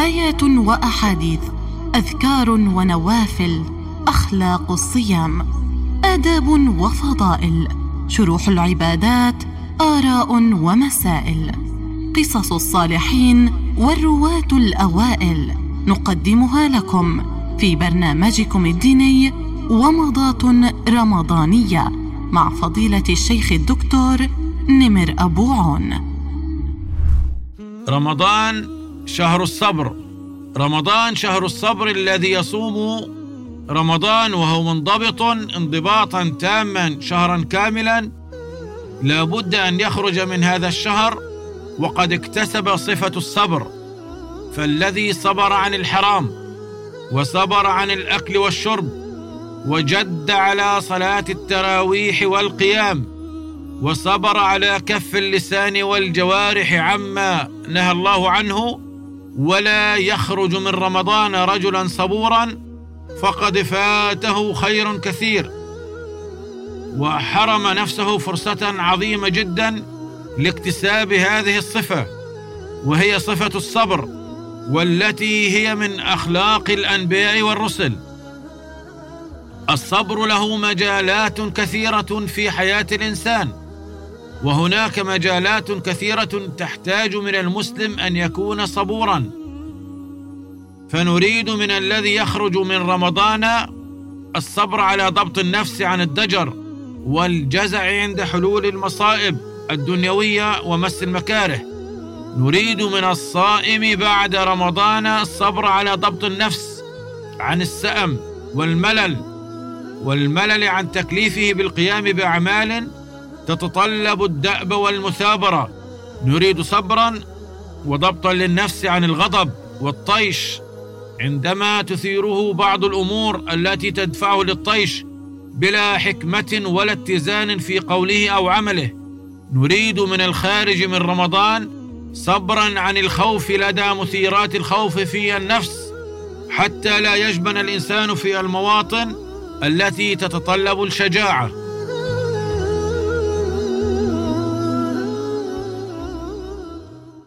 آيات وأحاديث أذكار ونوافل أخلاق الصيام آداب وفضائل شروح العبادات آراء ومسائل قصص الصالحين والرواة الأوائل نقدمها لكم في برنامجكم الديني ومضات رمضانية مع فضيلة الشيخ الدكتور نمر أبو عون. رمضان شهر الصبر. رمضان شهر الصبر الذي يصوم رمضان وهو منضبط انضباطا تاما شهرا كاملا. لا بد أن يخرج من هذا الشهر وقد اكتسب صفة الصبر. فالذي صبر عن الحرام وصبر عن الأكل والشرب وجد على صلاة التراويح والقيام وصبر على كف اللسان والجوارح عما نهى الله عنه ولا يخرج من رمضان رجلا صبورا فقد فاته خير كثير. وحرم نفسه فرصة عظيمة جدا لاكتساب هذه الصفة وهي صفة الصبر والتي هي من أخلاق الأنبياء والرسل. الصبر له مجالات كثيرة في حياة الإنسان. وهناك مجالات كثيرة تحتاج من المسلم أن يكون صبورا. فنريد من الذي يخرج من رمضان الصبر على ضبط النفس عن الضجر والجزع عند حلول المصائب الدنيوية ومس المكاره. نريد من الصائم بعد رمضان الصبر على ضبط النفس عن السأم والملل والملل عن تكليفه بالقيام بأعمال تتطلب الدأب والمثابرة. نريد صبرا وضبطا للنفس عن الغضب والطيش. عندما تثيره بعض الأمور التي تدفعه للطيش بلا حكمة ولا اتزان في قوله أو عمله. نريد من الخارج من رمضان صبرا عن الخوف لدى مثيرات الخوف في النفس. حتى لا يجبن الإنسان في المواطن التي تتطلب الشجاعة.